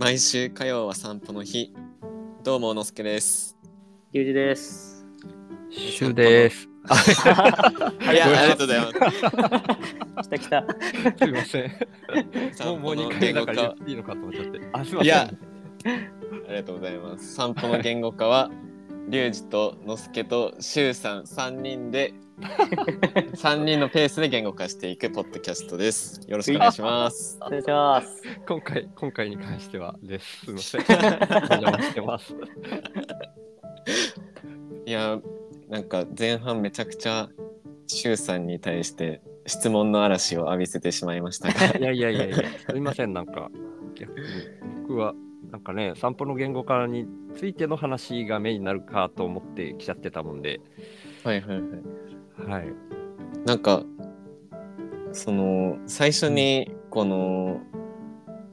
毎週火曜は散歩の日。どうも、のすけです。ゆうじです。シュです。いや、ありがとうございま来た来た。すいません。す。もうもう散歩の2回言語化いいのかと思っちゃって。あ、すいません。いや、ありがとうございます。散歩の言語化は、リュウジとのすけとシュウさん3人で、3人のペースで言語化していくポッドキャストです。よろしくお願いします。お願いします。今回、今回に関してはです。すいません。お邪魔してます。いや、なんか前半めちゃくちゃシュウさんに対して質問の嵐を浴びせてしまいましたが、いやいやいやいや、すいません。なんか、逆に僕は、なんかね、散歩の言語化についての話がメインになるかと思ってきちゃってたもんで、はいはいはい。はい。なんかその最初にこの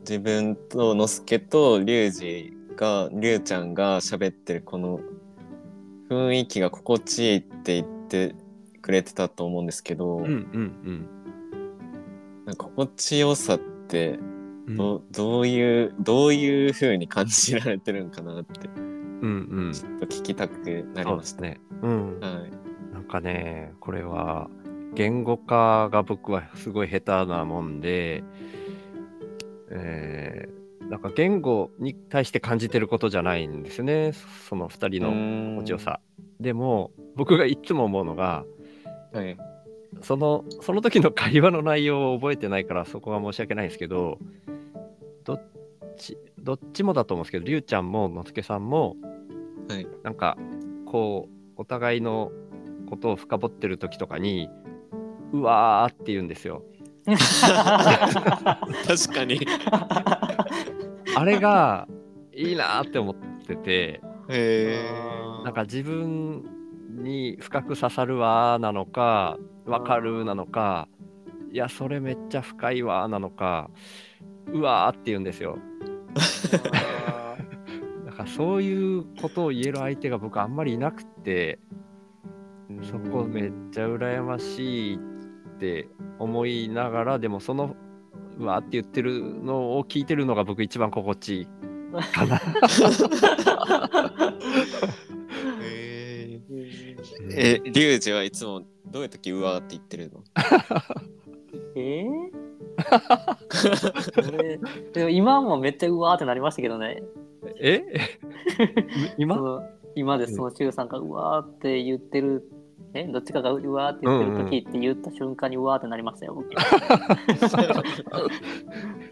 自分とのすけとリュウジがリュウちゃんが喋ってるこの雰囲気が心地いいって言ってくれてたと思うんですけど、うんうんなんか心地よさってうん。ど,、どういうどういう風に感じられてるんかなってうんうん。ちょっと聞きたくなりました。ね。うん。はい、なんかね、これは言語化が僕はすごい下手なもんで、えーなんか言語に対して感じてることじゃないんですよね、その2人の心地よさ。でも、僕がいつも思うのが、うん。はいそのその時の会話の内容を覚えてないからそこが申し訳ないんですけど、どっち、どっちもだと思うんですけど、りゅうちゃんものすけさんも、はいなんかこうお互いのことを深掘ってる時とかにうわーって言うんですよ。確かに。あれがいいなーって思っててへなんか自分に深く刺さるわーなのかわかるなのかいやそれめっちゃ深いわーなのかうわーって言うんですよ。だからそういうことを言える相手が僕あんまりいなくてーそこめっちゃ羨ましいって思いながらでもそのうわーって言ってるのを聞いてるのが僕一番心地いいかな。へー。え、リュウジはいつもどういう時うわーって言ってるの？えー、でも今もめっちゃうわーってなりましたけどね。え？今？今です、その周さんがうわーって言ってる、え、どっちかがうわーって言ってる時って言った瞬間にうわーってなりましたよ、僕。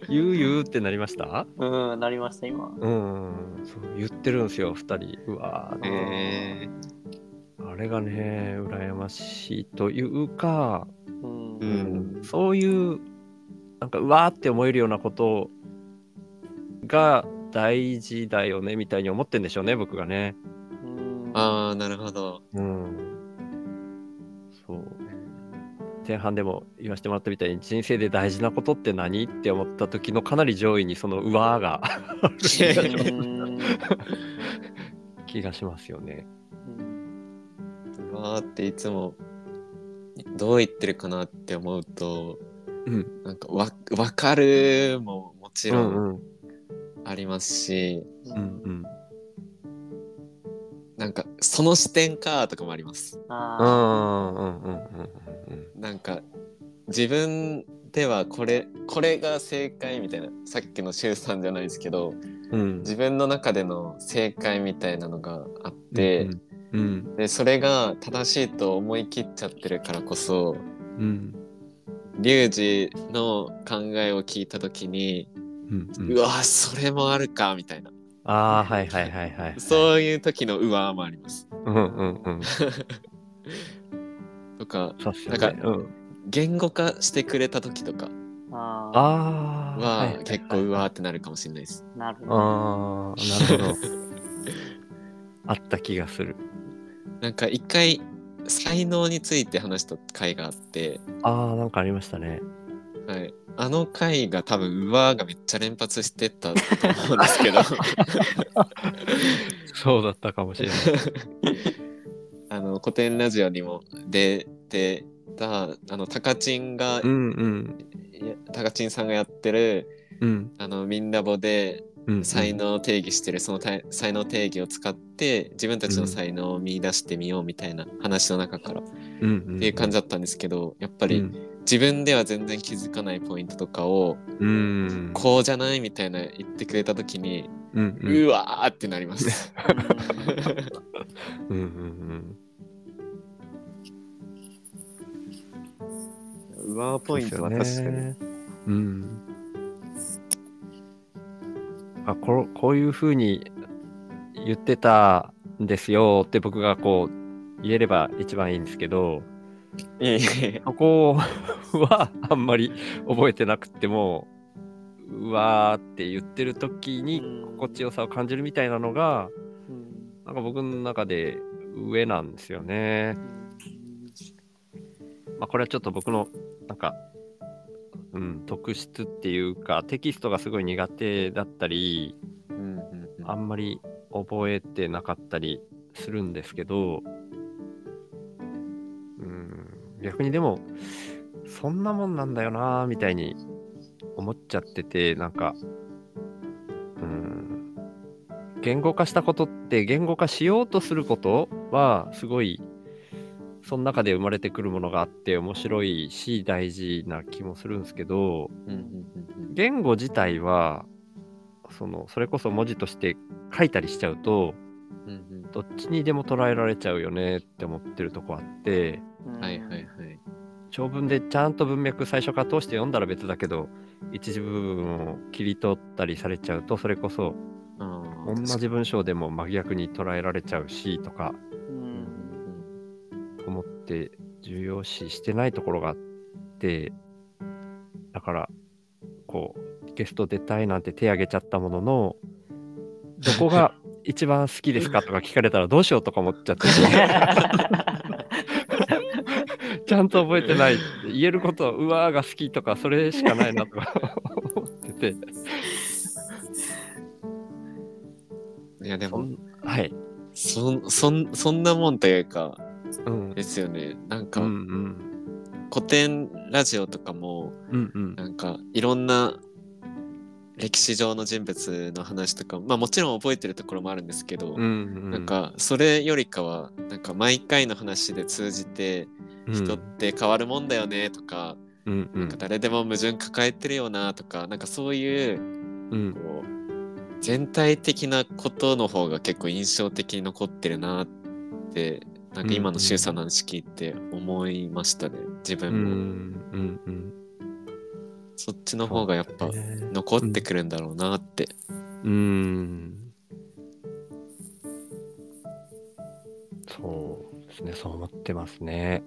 言う言うってなりました？うん、なりました、今。うんそう言ってるんですよ2人うわーへあれがね羨ましいというか、うん。うんそういうなんかうわーって思えるようなことが大事だよねみたいに思ってんでしょうね僕がね。うんああ、なるほど。うん。そう。前半でも言わせてもらったみたいに人生で大事なことって何って思った時のかなり上位にそのうわーが 気がしますよね。うわーっていつもどう言ってるかなって思うと、うん。なんかわわかるももちろうんんありますし、うんうんなんかその視点かとかもあります。うんあうんうんうんうん。なんか自分ではこれこれが正解みたいなさっきのシュウさんじゃないですけどうんうん。自分の中での正解みたいなのがあって、うんうん。でそれが正しいと思い切っちゃってるからこそうん。リュウジの考えを聞いた時に、うんうん。うわそれもあるかみたいなああはいはいはいはい。そういう時のうわもあります。うんうんうん。とか。なんかうん言語化してくれた時とかーあああ。は結構うわーあってなるかもしれないです。ー、なるほど。あー、なるほど。あった気がする。なんか一回才能について話した回があって、ああ、なんかありましたね。はい、あの回が多分うわーがめっちゃ連発してたと思うんですけど そうだったかもしれない。あの古典ラジオにも出てたあのタカチンが、うんうん。タカチンさんがやってるうん。あのミンラボでうん才能を定義してるそのた才能定義を使って自分たちの才能を見出してみようみたいな話の中からっうんうんていう感じだったんですけどやっぱりうん自分では全然気づかないポイントとかをうんこうじゃないみたいな言ってくれた時にうんうんうわーってなりました。うんうんうわーポイントは確かに。うん。あここういうふうに言ってたんですよって僕がこう言えれば一番いいんですけどいえいえそこはあんまり覚えてなくてもうわーって言ってる時に心地よさを感じるみたいなのがうん。なんか僕の中で上なんですよね。まあ、これはちょっと僕のなんか、うん、特質っていうかテキストがすごい苦手だったりうんうんうん。あんまり覚えてなかったりするんですけど、うん、逆にでもそんなもんなんだよなみたいに思っちゃっててなんか、うん、言語化したことって言語化しようとすることはすごいその中で生まれてくるものがあって面白いし大事な気もするんですけど言語自体はそのそれこそ文字として書いたりしちゃうとうんうん。どっちにでも捉えられちゃうよねって思ってるとこあってうんはいはいはい。長文でちゃんと文脈最初から通して読んだら別だけど一時部分を切り取ったりされちゃうとそれこそあ同ーじ文章でも真逆に捉えられちゃうしとか思って重要視してないところがあってだからこうゲスト出たいなんて手挙げちゃったもののどこが一番好きですかとか聞かれたらどうしようとか思っちゃってて ちゃんと覚えてないって言えることはうわーが好きとかそれしかないなとか思ってて。いやでもはい。そそんそんなもんというかうん。ですよね。なんかうんうん。古典ラジオとかもうんうん。なんかいろんな歴史上の人物の話とかまあもちろん覚えてるところもあるんですけど、うんうん。なんかそれよりかはなんか毎回の話で通じて人って変わるもんだよねとか,、うんうん。なんか誰でも矛盾抱えてるよなとかなんかそういううん。こう全体的なことの方が結構印象的に残ってるなってなんか今の周さんの話聞いて思いましたね自分も、んうんそっちの方がやっぱね残ってくるんだろうなって、うーん。そうですね、そう思ってますね。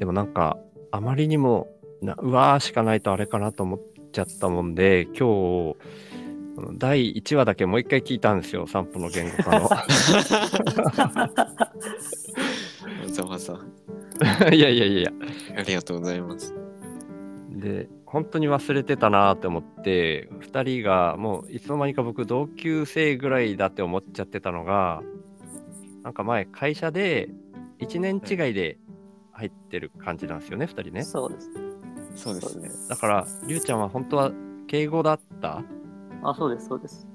でもなんか、あまりにもな、うわーしかないとあれかなと思っちゃったもんで、今日、第1話だけもう一回聞いたんですよ、散歩の言語化の。わざわざいやいやいやいや。ありがとうございます。で本当に忘れてたなって思って2人がもういつの間にか僕同級生ぐらいだって思っちゃってたのがなんか前会社で1年違いで入ってる感じなんですよね2人ねそうです。そうですね。だからりゅうちゃんは本当は敬語だった？あ、そうです、そうです。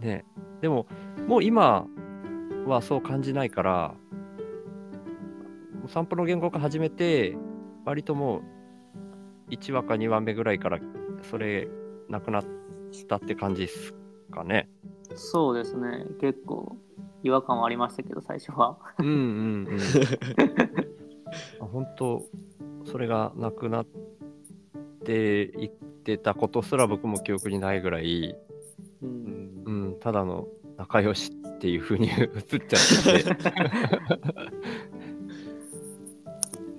ねでももう今はそう感じないからもう散歩の言語化始めて割ともう1話か2話目ぐらいからそれなくなったって感じですかね。そうですね。結構違和感はありましたけど、最初は。うんうんうん。あ本当それがなくなっていってたことすら僕も記憶にないぐらい、う。うんんうん、ただの仲良しっていう風に映っちゃってて。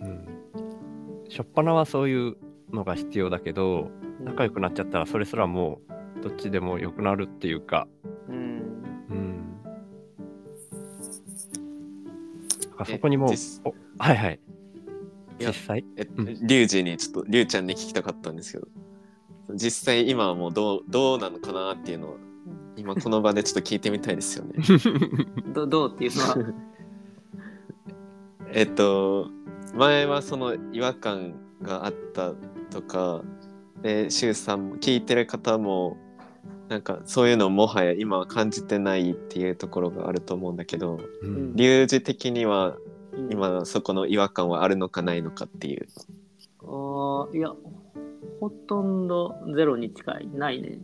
うん、しょっぱなはそういうのが必要だけど仲良くなっちゃったらそれすらもうどっちでも良くなるっていうか、うん。うん、だからそこにもうはいはい。いや実際？えうん。リュウジにちょっとリュウちゃんに聞きたかったんですけど実際今はもうどうどうなのかなっていうのを今この場でちょっと聞いてみたいですよね。どどうっていうのは？えっと前はその違和感があったとかでシュウさんも聞いてる方もなんかそういうのもはや今は感じてないっていうところがあると思うんだけどうん。リュウジ的にはうん今そこの違和感はあるのかないのかっていう。あーいや、ほとんどゼロに近い。ないね。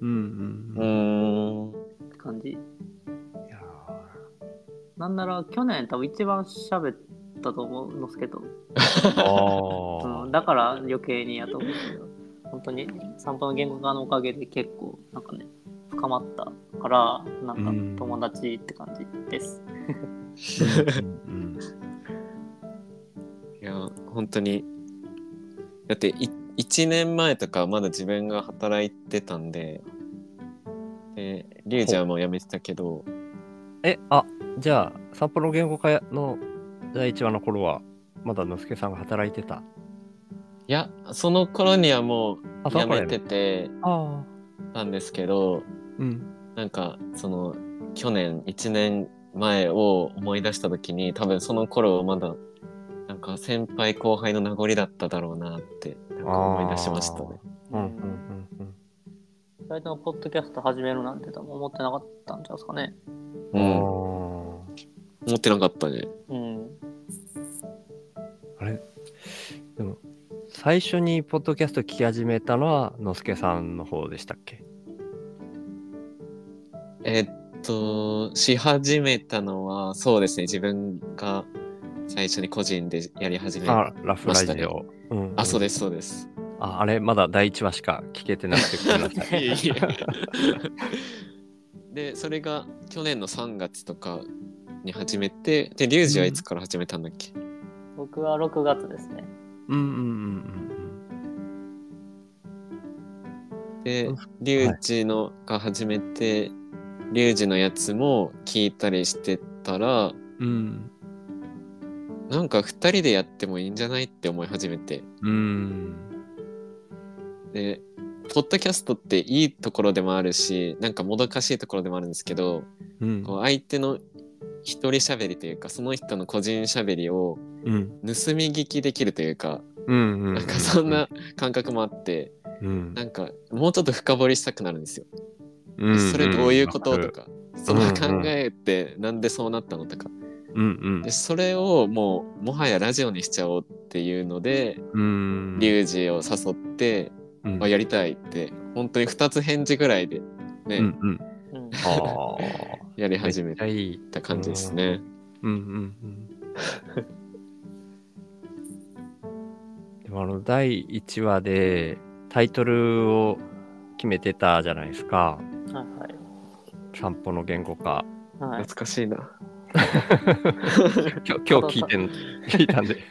うんうんううんって感じ。いやなんなら去年多分一番喋ったと思うのすけと。ーあうん、だから余計にやと思うけど、本当に散歩の言語化のおかげで結構なんかね、深まったから、なんかうん友達って感じです。ーうん本当に。だってい1年前とかまだ自分が働いてたんで。でリュウジはもう辞めてたけど。えあじゃあ散歩の言語化の第1話の頃はまだのすけさんが働いてた？いやその頃にはもう辞めててたんですけどうん。なんかその去年1年前を思い出した時に多分その頃はまだなんか先輩後輩の名残だっただろうなってなんか思い出しましたね。うんうんうん二人ともポッドキャスト始めるなんて多分思ってなかったんちゃうですかね。うん思ってなかったね。うん。ーあれ？でも最初にポッドキャスト聞き始めたのはのすけさんの方でしたっけ？えっとし始めたのはそうですね自分が最初に個人でやり始めあラフラジましたオ、うんあそうでですそうです。ああれまだ第1話しか聞けてなくてごめんなさいいえいえ。でそれが去年の3月とかに始めてでリュウジはいつから始めたんだっけ、僕は6月ですね。うんうんうんでうん。リュウジのが始めて、リュウジのやつも聞いたりしてたらうんうんなんか2人でやってもいいんじゃないって思い始めて。うん。でポッドキャストっていいところでもあるしなんかもどかしいところでもあるんですけどうん。こう相手の一人喋りというかその人の個人喋りをうん。盗み聞きできるというかうんうんなんかそんな感覚もあってうん。なんかもうちょっと深掘りしたくなるんですよ。うんそれどういうこととかその考えってなんでそうなったのとかうんうん。でそれをもうもはやラジオにしちゃおうっていうのでうん。リュウジを誘って、うん。あやりたいって本当に2つ返事ぐらいでね、うんうん。やり始めた感じですね。うんうんうん。でもあの第1話でタイトルを決めてたじゃないですか。はい散歩の言語化。はい。はい。懐。かしいな。今日 今日聞いてん聞いたんで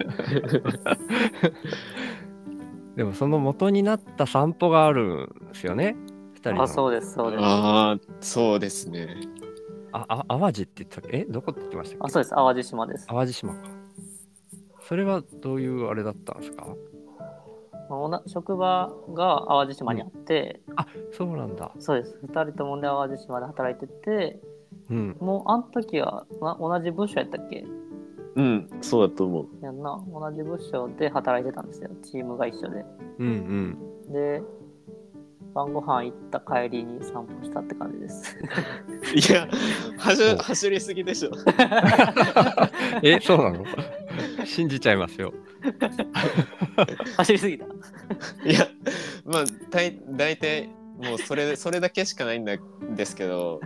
でもその元になった散歩があるんですよね？二人のあ、そうです、そうです。あ、ああそうですね。ああ淡路って言ってたっけ？えどこって言ってましたっけ？そうです。淡路島です。淡路島かそれはどういうあれだったんですか？まあおな職場が淡路島にあって、そうなんだそうです。二人ともね、淡路島で働いてて、うんもうあの時はな同じ部署やったっけ？うんそうだと思う。やんな。同じ部署で働いてたんですよ。チームが一緒で。うんで、晩ご飯行った帰りに散歩したって感じです。いや走りすぎでしょ。う んえそうなの？信じちゃいますよ 走りすぎた？いやまあ大大体もうそれそれだけしかないんだですけど。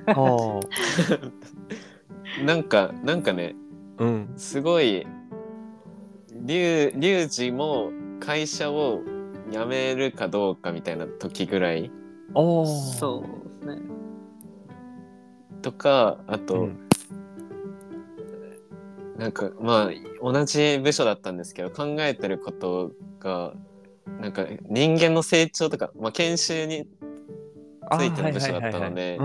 なんかなんかねうん。すごいリュウリュウジも会社を辞めるかどうかみたいな時ぐらい。そうですね。とかあと、うん。なんかまあ同じ部署だったんですけど考えてることがなんか人間の成長とか、まあ、研修についての部署だったので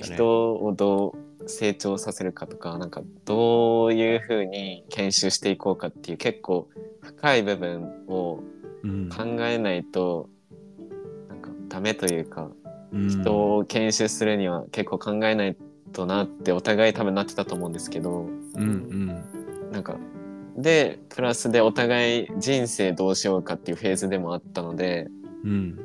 人をどう成長させるかとかなんかどういうふうに研修していこうかっていう結構深い部分をうん考えないとなんかダメというかうん。人を研修するには結構考えないとなってお互い多分なってたと思うんですけどうんうん。なんかでプラスでお互い人生どうしようかっていうフェーズでもあったのでうん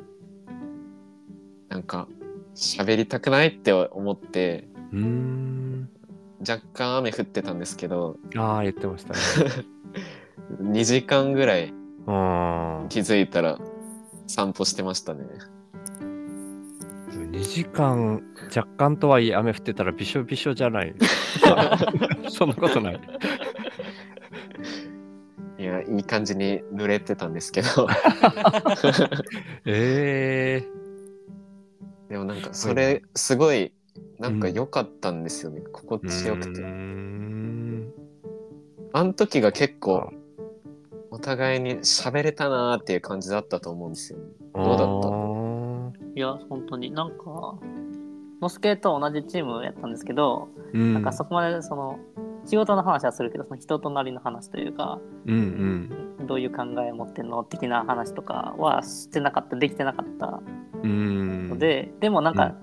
なんか喋りたくないって思ってうーん。若干雨降ってたんですけどああ、言ってましたね。2時間ぐらい。気づいたら散歩してましたね。2時間若干とはいえ雨降ってたらびしょびしょじゃない。そんなことない。いやいい感じに濡れてたんですけど ええでもなんかそれすごいなんか良かったんですよね、心地よくて。あの時が結構お互いに喋れたなーっていう感じだったと思うんですよね。どうだった？ったいや、本当になんか、ノスケと同じチームやったんですけど、うん。なんかそこまでその、仕事の話はするけど、その人となりの話というか、うんどういう考え持ってんの的な話とかはしてなかった、できてなかった。うん。うん。ので、でもなんか、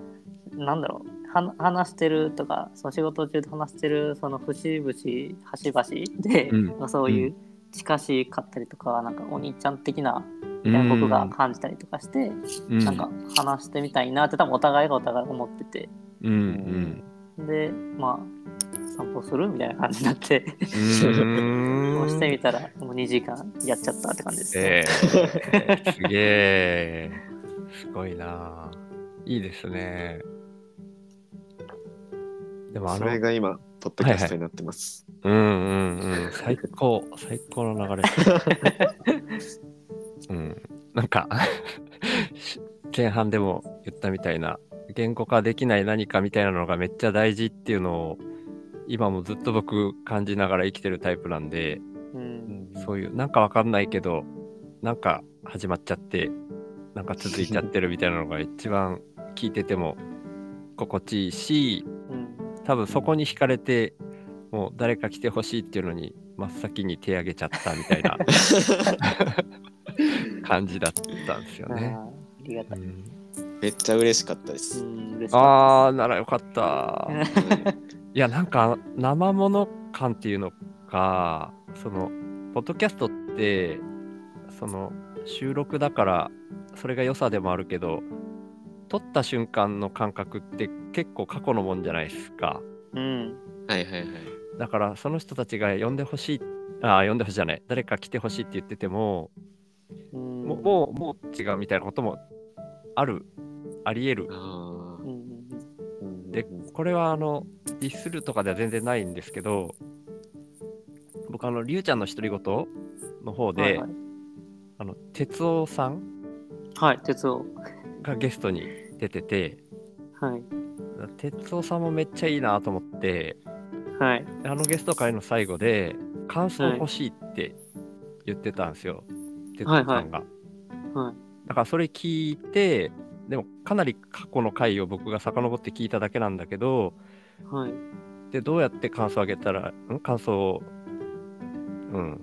なんだろう、は話してるとか、その仕事中で話してる、その節々、端々で、うん。まあそういう近しかったりとか、なんかお兄ちゃん的な、うん、僕が感じたりとかして、うん、なんか話してみたいなって多分お互いがお互い思ってて、うんうん。で、まあ、散歩するみたいな感じになって、うーんそうしてみたら、もう2時間やっちゃったって感じですね。えー、すげえ。すごいな。いいですね。でもあその、れが今ポッドキャストになってます、うんうんうん、最高、最高の流れ。うん、なんか、前半でも言ったみたいな、言語化できない何かみたいなのがめっちゃ大事っていうのを、今もずっと僕感じながら生きてるタイプなんで、うん。そういう、なんかわかんないけど、なんか始まっちゃって、なんか続いちゃってるみたいなのが一番聞いてても心地いいし、うん。多分そこに惹かれて、もう誰か来てほしいっていうのに真っ先に手挙げちゃったみたいな 感じだったんですよね。ありがたい。うんめっちゃ嬉しかったでうす、あー、ならよかった。いや、なんか生もの感っていうのか、その、ポッドキャストって、その、収録だから、それが良さでもあるけど、撮った瞬間の感覚って結構過去のもんじゃないですか。うん。はいはいはいだから、その人たちが呼んでほしい、あー呼んでほしいじゃない、誰か来てほしいって言ってても、うんもう、もう、もう違うみたいなこともある、あり得る。で、これはあの、ディスるとかでは全然ないんですけど、僕あの、りゅうちゃんの独り言の方で、はいはい。あの、哲夫さんはい、鉄夫。がゲストに出てて、はい。哲夫さんもめっちゃいいなと思って、はい。あのゲスト会の最後で、感想欲しいって言ってたんですよ、哲夫さんが。はい。だからそれ聞いて、でもかなり過去の回を僕が遡って聞いただけなんだけど、はい。で、どうやって感想をあげたら、ん？感想を、うん、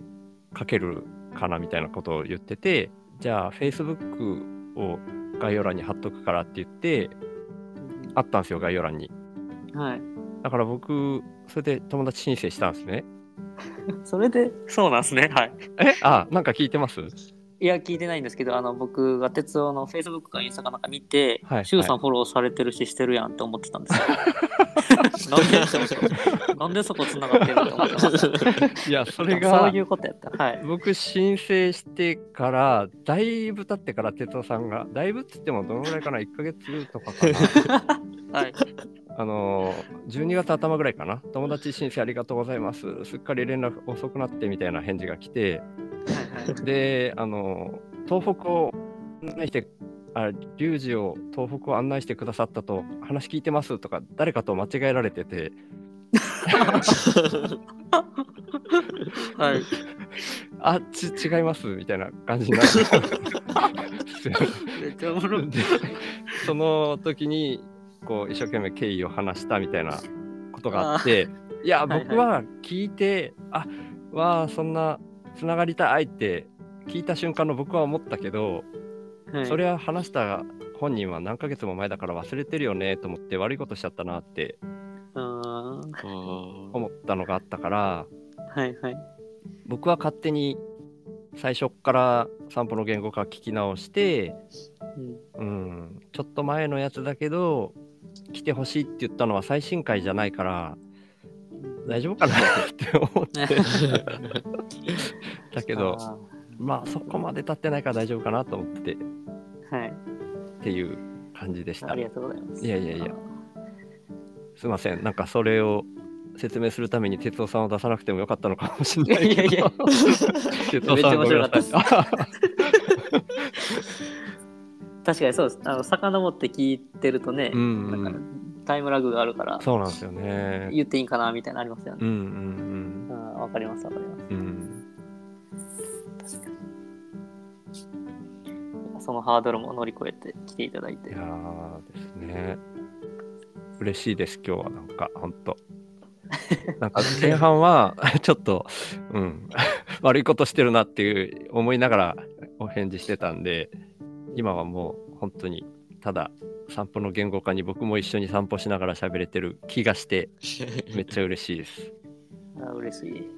書けるかなみたいなことを言ってて、じゃあ、Facebook を概要欄に貼っとくからって言って、あったんですよ、概要欄に。はい。だから僕、それで友達申請したんですね。それで、そうなんですね。はい。え？あ、なんか聞いてます？いや、聞いてないんですけど、あの、僕が鉄夫の Facebook かインスタかなんか見て、はいさんフォローされてるし、してるやんって思ってたんですよ。なんでそこ繋がってるのと思ってましたいや、それそうがい、うことやった。はい。僕申請してから、だいぶ経ってから哲夫さんが、だいぶっつってもどのぐらいかな ?1 ヶ月とかかな はい。あのー、12月頭ぐらいかな友達申請ありがとうございます。すっかり連絡遅くなってみたいな返事が来て。で、あのー、東北を案内して、あ、リュウジを東北を案内してくださったと話聞いてますとか、誰かと間違えられてて、はい。あ、ち、違いますみたいな感じにな って。その時にこう一生懸命経緯を話したみたいなことがあっていやはいはい。僕は聞いて、あわあそんなつながりたいって聞いた瞬間の僕は思ったけど、はい。それは話した本人は何ヶ月も前だから忘れてるよねと思って悪いことしちゃったなって思ったのがあったからはいはい。僕は勝手に最初っから散歩の言語化聞き直してうんうん、ちょっと前のやつだけど、来てほしいって言ったのは最新回じゃないから、大丈夫かなって思って たけど、あまあそこまで経ってないから大丈夫かなと思ってはい。ていう感じでしたあ。りがとうございます。いやいやいやすいません、なんかそれを説明するために哲夫さんを出さなくてもよかったのかもしれないけど。いやいや 哲夫さんごめんなさいめっちゃ面確かにそうです。あの、遡って聞いてるとね、うんなんかうん、タイムラグがあるから、そうなんですよね。言っていいんかなみたいなのありますよね。うんうんうんわかります、わかります。うんうん。確かに。そのハードルも乗り越えて来ていただいていや。ーですね。嬉しいです、今日はなんか、ほんと。なんか前半は ちょっと、うん、悪いことしてるなっていう思いながらお返事してたんで、今はもう本当にただ散歩の言語化に僕も一緒に散歩しながら喋れてる気がして、めっちゃ嬉しいです。あ嬉しい。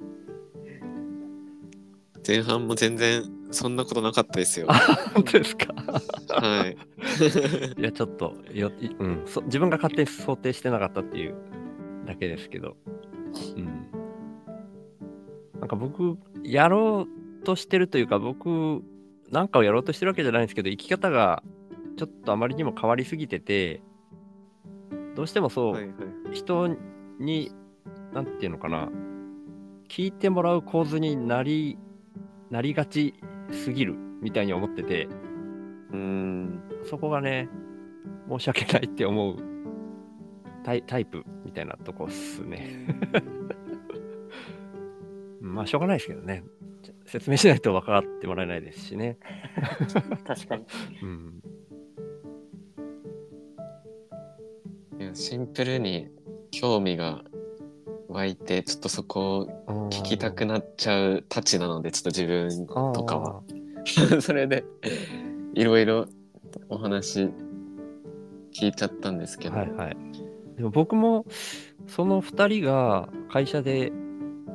前半も全然そんなことなかったですよ。本当ですか？はい。いや、ちょっとよ、いうんそ、自分が勝手に想定してなかったっていうだけですけど、うん。なんか僕、やろうとしてるというか、僕、なんかをやろうとしてるわけじゃないんですけど、生き方がちょっとあまりにも変わりすぎてて、どうしてもそう、はいはい。人に、なんていうのかな、聞いてもらう構図になり、なりがちすぎるみたいに思ってて、うーん。そこがね、申し訳ないって思うタイタイプみたいなとこっすね。うん まあ、しょうがないですけどね。説明しないと分かってもらえないですしね。確かに。うん。シンプルに興味が湧いて、ちょっとそこを聞きたくなっちゃうたちなので、ちょっと自分とかは。それで、いろいろお話聞いちゃったんですけど。はいはい。でも僕も、その2人が会社で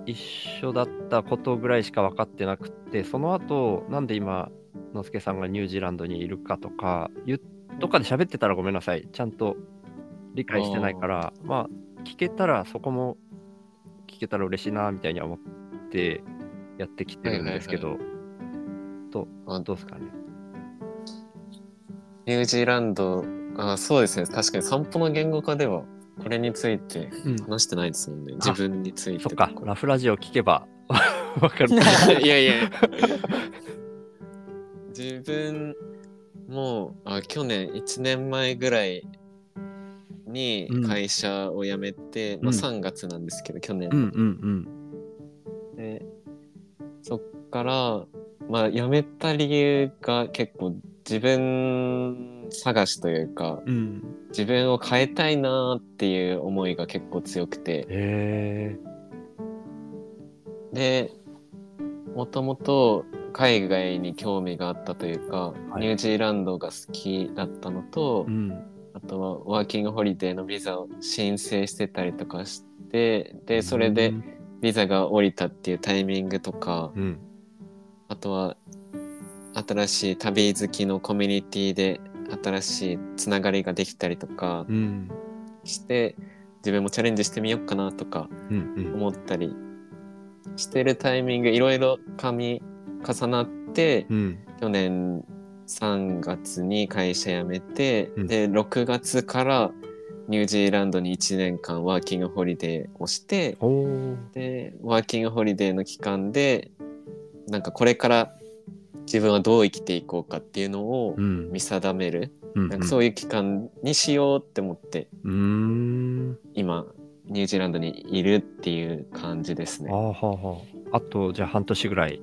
一緒だったことぐらいしか分かってなくて、その後、なんで今、のすけさんがニュージーランドにいるかとか、言っとかで喋ってたらごめんなさい。ちゃんと理解してないから、まあ、聞けたら、そこも聞けたら嬉しいな、みたいには思ってやってきてるんですけど、どあうどうですかね？ニュージーランド、あそうですね。確かに散歩の言語化では、これについてうん話してないですもんね。自分についてそっか、ラフラジオ聞けば わかる。いやいや。自分もあ去年1年前ぐらいにうん会社を辞めて、うんまあ3月なんですけど、去年うんうんうん。でそっから、まあ、辞めた理由が結構自分探しというかうん。自分を変えたいなっていう思いが結構強くて。でもともと海外に興味があったというか、はいニュージーランドが好きだったのと、うん。あとはワーキングホリデーのビザを申請してたりとかしてでそれでビザが降りたっていうタイミングとか、うん。あとは新しい旅好きのコミュニティで新しいつながりができたりとかうん。して自分もチャレンジしてみようかなとかうん。うん。思ったりしてるタイミングいろいろ噛み重なってうん。去年3月に会社辞めて、うんで6月からニュージーランドに1年間ワーキングホリデーをして。でワーキングホリデーの期間でなんかこれから自分はどう生きていこうかっていうのをうん。見定める、うん。なんかそういう期間にしようって思って。今ニュージーランドにいるっていう感じですねああ、はあ、はあ。あと、じゃあ半年ぐらい。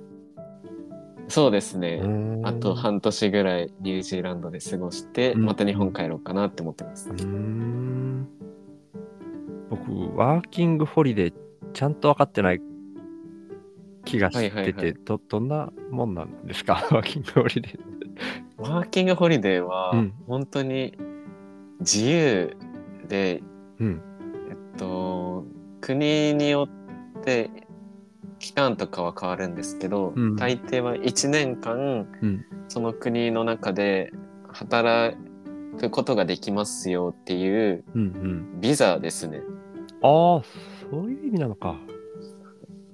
そうですね、あと半年ぐらいニュージーランドで過ごして、うんまた日本帰ろうかなって思ってます。僕、ワーキングホリデー、ちゃんと分かってない気がしてて、はいはいはいど、どんなもんなんですか？ワーキングホリデー。ワーキングホリデーはうん本当に自由で、うん。えっと、国によって期間とかは変わるんですけど、うん大抵は1年間うん。その国の中で働くことができますよっていううんうん。ビザですね。ああ、そういう意味なのか。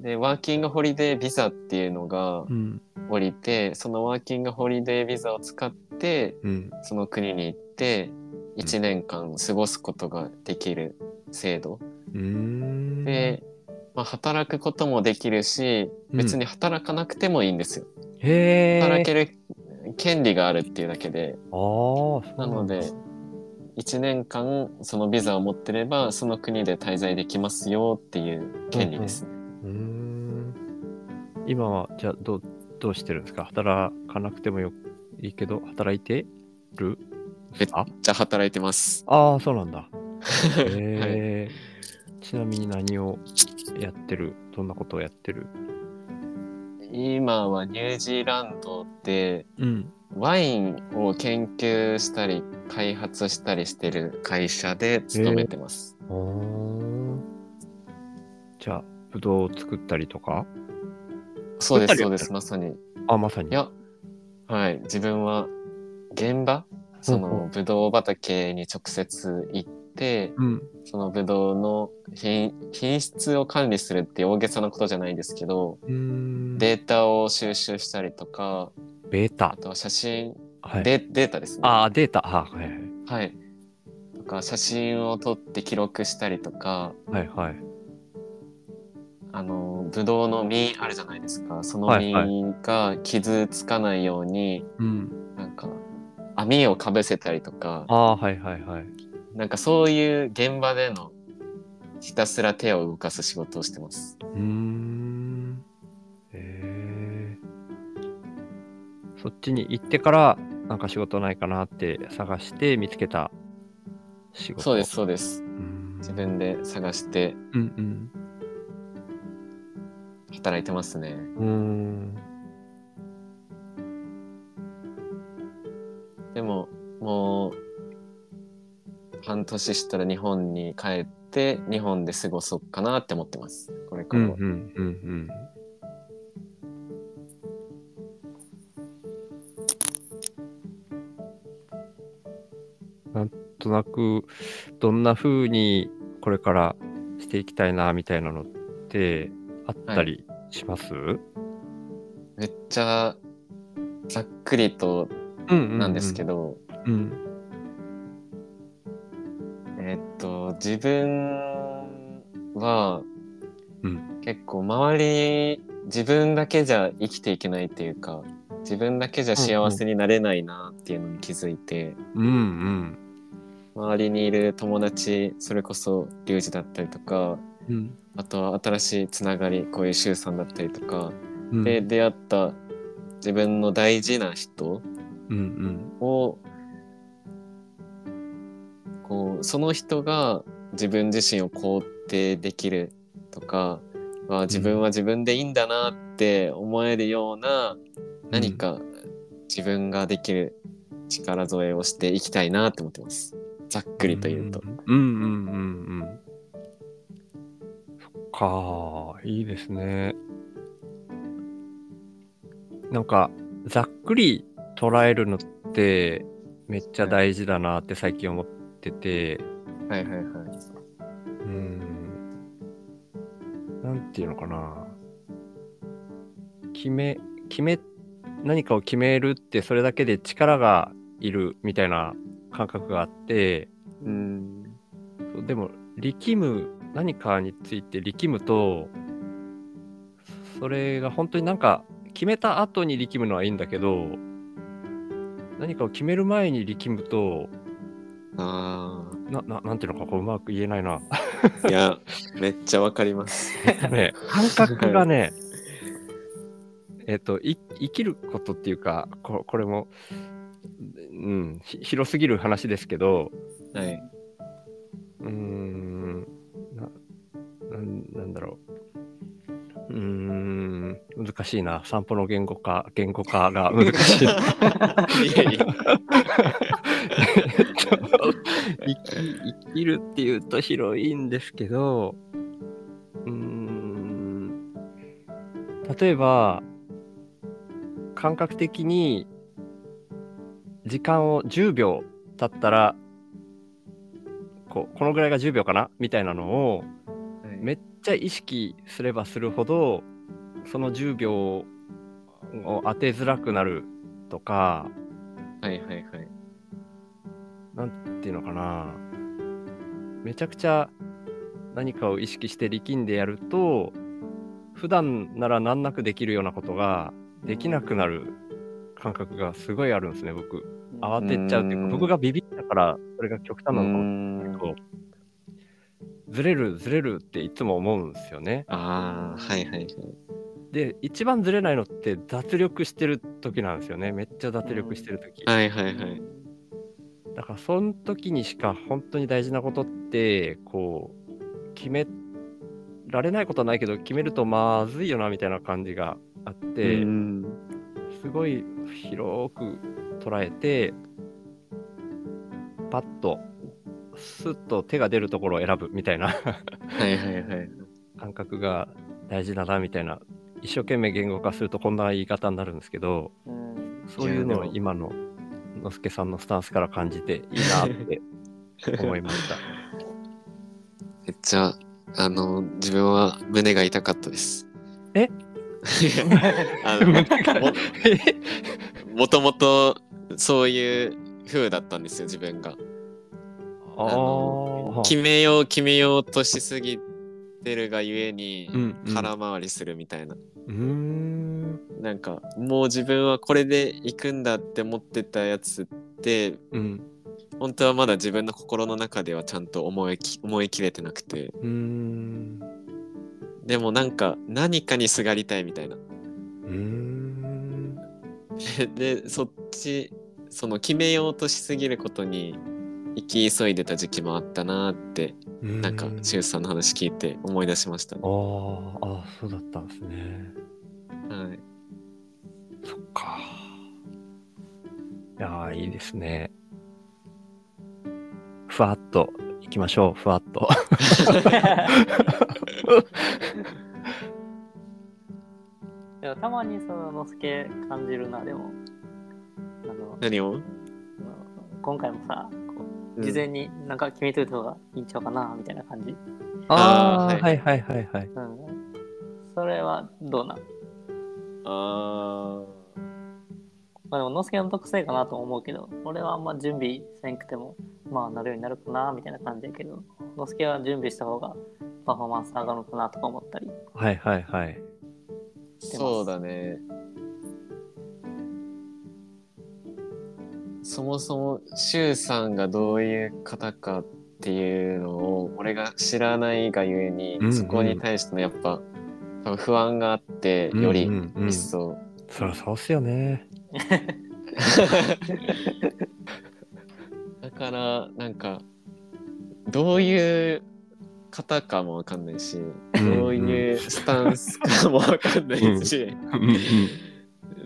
で、ワーキングホリデービザっていうのがうん。降りて、そのワーキングホリデービザを使って、うん。その国に行って、1年間過ごすことができる制度。うーん。で、まあ、働くこともできるし、うん別に働かなくてもいいんですよ。へえ。働ける権利があるっていうだけで、ああ、そうなので、1年間そのビザを持ってれば、その国で滞在できますよっていう権利ですね。今は、じゃあ、どう、どうしてるんですか？働かなくてもよいいけど、働いてるめっあちゃ働いてます。あー、そうなんだ。はいへえ。ちなみに何をやってる？どんなことをやってる？今はニュージーランドでうん。ワインを研究したり開発したりしてる会社で勤めてます。じゃあ、ぶどうを作ったりとか？そうです、そうです、まさに。いあ、まさに。や、はい、自分は現場そのブドウ畑に直接行って、うん。そのブドウの品品質を管理するっていう大げさなことじゃないんですけど。データを収集したりとか、ベータあ。とは写真、はい。デデータですね。あー、データ。あはいはい。はい。とか、写真を撮って記録したりとか、はいはい。あの、ブドウの実あるじゃないですか。そのはいはい実が傷つかないように、うん。なんか、網をかぶせたりとか、ああ、はいはいはい。なんかそういう現場でのひたすら手を動かす仕事をしてます。うーん。へえ。そっちに行ってから、なんか仕事ないかなって探して見つけた仕事。そうです、。そうです。うーん自分で探してうん働いてますね。うん。うーん。でも、もう、半年したら日本に帰って、日本で過ごそうかなって思ってます。これからは。うんうんうんうん。なんとなく、どんな風にこれからしていきたいなみたいなのってあったりします、めっちゃざっくりとうんなんですけど。ど、うん。えっと、自分は、うん結構周り、自分だけじゃ生きていけないっていうか、自分だけじゃ幸せになれないなっていうのに気づいて、うんうん。周りにいる友達、それこそリュウジだったりとか、うん。あとは新しいつながり、こういうシュウさんだったりとか、うんで、出会った自分の大事な人うんを、こう、その人が自分自身を肯定できるとか、あ自分は自分でいいんだなって思えるような何か自分ができる力添えをしていきたいなって思ってます。ざっくりと言うと。うんうんうんうん。か、いいですね。なんか、ざっくり捉えるのってめっちゃ大事だなって最近思ってて、はいはいはい。うん。なんていうのかな。決め、決め、何かを決めるってそれだけで力がいるみたいな感覚があって、うん。でも力む何かについて力むとそれが本当になんか決めた後に力むのはいいんだけど何かを決める前に力むとあなななんていうのかこううまく言えないなあ。いや、めっちゃわかります。ね感覚がね えっとい生きることっていうかここれもうんひ広すぎる話ですけどはい。難しいな。散歩の言語化、言語化が難しい。いやいや。えっと生き生きるっていうと広いんですけど、うーん例えば、感覚的に時間を10秒経ったらこうこのぐらいが10秒かな？みたいなのをはいめっちゃ意識すればするほどその10秒を当てづらくなるとかはいはいはい。っていうのかな。めちゃくちゃ何かを意識して力んでやると普段なら難なくできるようなことができなくなる感覚がすごいあるんですね僕。慌てっちゃうっていううん。か僕がビビったからそれが極端なのかもうんけどずれるずれるっていつも思うんですよね。ああ、はいはいはい。で一番ずれないのって脱力してる時なんですよねめっちゃ脱力してる時はいはいはい。だからその時にしか本当に大事なことってこう決められないことはないけど決めるとまずいよなみたいな感じがあって、うんすごい広く捉えてパッとスッと手が出るところを選ぶみたいなはいはいはい。感覚が大事だなみたいな一生懸命言語化するとこんな言い方になるんですけどうんそういうのを今ののすけさんのスタンスから感じていいなって思いました。めっちゃ、あの、自分は胸が痛かったです。え？も もともとそういう風だったんですよ、自分が。決めよう決めようとしすぎてるがゆえにうんうん。空回りするみたいな。うーん。なんかもう自分はこれで行くんだって思ってたやつってうん本当はまだ自分の心の中ではちゃんと思いき思い切れてなくて。うーん。でもなんか何かにすがりたいみたいな。うーん。でそっちその決めようとしすぎることに生き急いでた時期もあったなってなんかシュウさんの話聞いて思い出しましたね。あーあーそうだったんですね。はい、そっか。いやーいいですね。ふわっといきましょうふわっと。でもたまにそののすけ感じるなでも。あの何を、今回もさ事前になんか決めといた方がいいんちゃうかなみたいな感じ、あーあーはい。はいはいはいうん、それはどうなん？あまあでものすけの特性かなとも思うけど俺はあんま準備せんくてもまあなるようになるかなみたいな感じやけどのすけは準備した方がパフォーマンス上がるのかなとか思ったり。はいはいはい。そうだね。そもそもシュウさんがどういう方かっていうのを俺が知らないがゆえに、うんうん。そこに対してのやっぱ多分不安があってよりうんうんうん。一層、そりゃそうっすよね。だからなんかどういう方かもわかんないし、どういうスタンスかもわかんないし、うん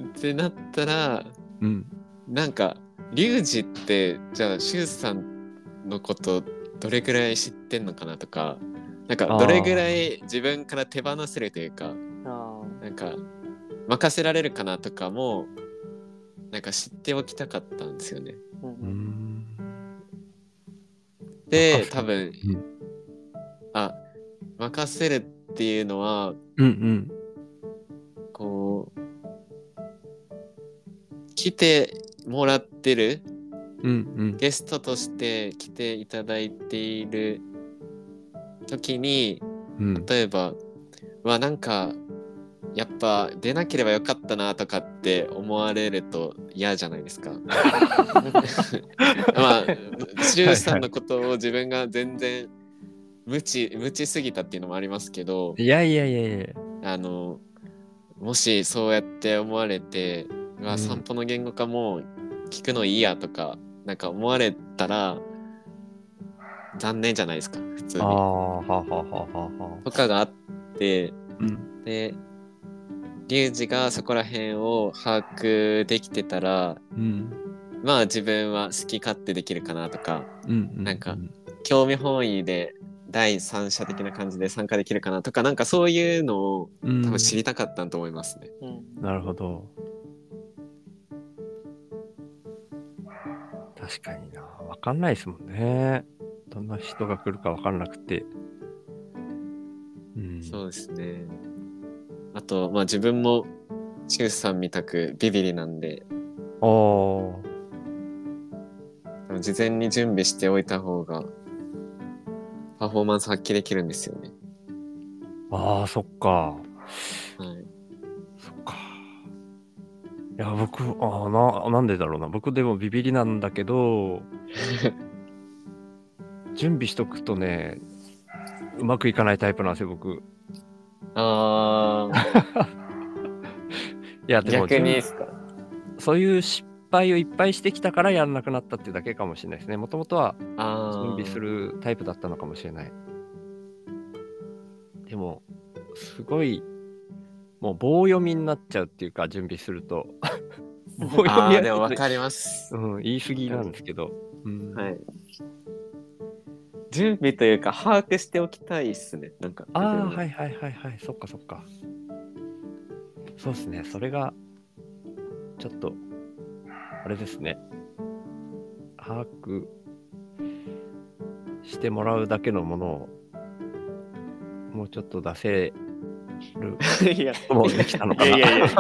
ってなったらうんうん。なんかリュウジってじゃあシュウさんのことどれぐらい知ってんのかなとかなんかどれぐらい自分から手放せるというかあなんか任せられるかなとかもなんか知っておきたかったんですよね。ーうん。で多分、うん。あ任せるっていうのはうんうん。こう来てもらってるうんうん。ゲストとして来ていただいている時にうん。例えば「わなんかやっぱ出なければよかったな」とかって思われると嫌じゃないですか。まあシュウさんのことを自分が全然無知無知すぎたっていうのもありますけどいやいやいやいや。あのもしそうやって思われて「うわうん。散歩の言語化も聞くのいいや」とかなんか思われたら残念じゃないですか普通に。あ。あははははは。とかがあってうん。でリュウジがそこら辺を把握できてたらうん。まあ自分は好き勝手できるかなとかうんうなんか興味本位で第三者的な感じで参加できるかなとかなんかそういうのをうん。多分知りたかったんと思いますね。うん。なるほど確かにな。わかんないですもんね。どんな人が来るかわかんなくて。うん。そうですね。あと、まあ自分も、シュウさんみたくビビリなんで、おー。事前に準備しておいた方が、パフォーマンス発揮できるんですよね。ああ、そっか。はい。いや、僕、ああ、な、なんでだろうな。僕でもビビりなんだけど、準備しとくとね、うまくいかないタイプなんですよ、僕。あいや、ー、でも、逆にですか？そういう失敗をいっぱいしてきたからやらなくなったっていうだけかもしれないですね。もともとは準備するタイプだったのかもしれない。でも、すごい、もう棒読みになっちゃうっていうか、準備すると。棒読みあでもわかります。うん、言い過ぎなんですけど。うん、はい。準備というか、把握しておきたいっすね。なんか。ああ、はいはいはいはい。そっかそっか。そうですね。それが、ちょっと、あれですね。把握してもらうだけのものを、もうちょっと出せる いや、もできたのかな。いやいやいやいやいや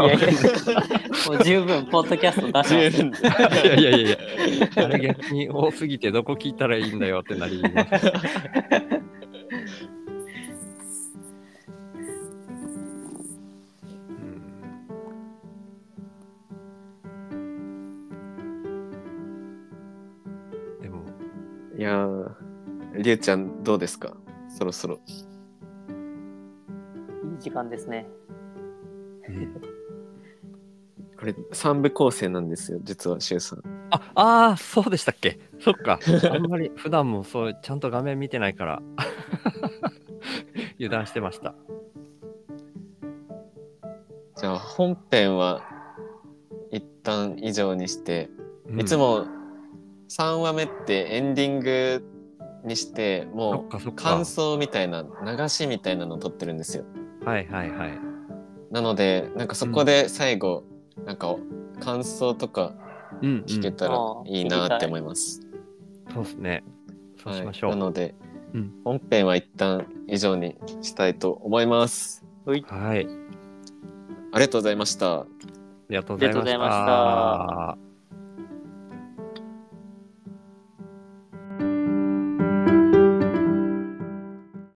もう十分、ポッドキャスト出し。分。いやいやいやいや、あれ逆に多すぎてどこ聞いたらいいんだよってなります。うんでも、いやー、りゅうちゃんどうですか？そろそろ。時間ですね。これ3部構成なんですよ、実は、しゅうさん。あ、あーそうでしたっけ？そっか。あんまり 普段もそう、ちゃんと画面見てないから、油断してました。じゃあ、本編は一旦以上にして、うんいつ、も3話目ってエンディングにして、そもう。感想みたいな、流しみたいなのを撮ってるんですよ。はいはいはい。なので、なんかそこで最後、なんか感想とかうん、うん、聞けたらうんいいなって思います。そうですね。そうしましょう。はい、なので、うん本編は一旦以上にしたいと思います。はい。ありがとうございました。ありがとうございましありがとうございましたた。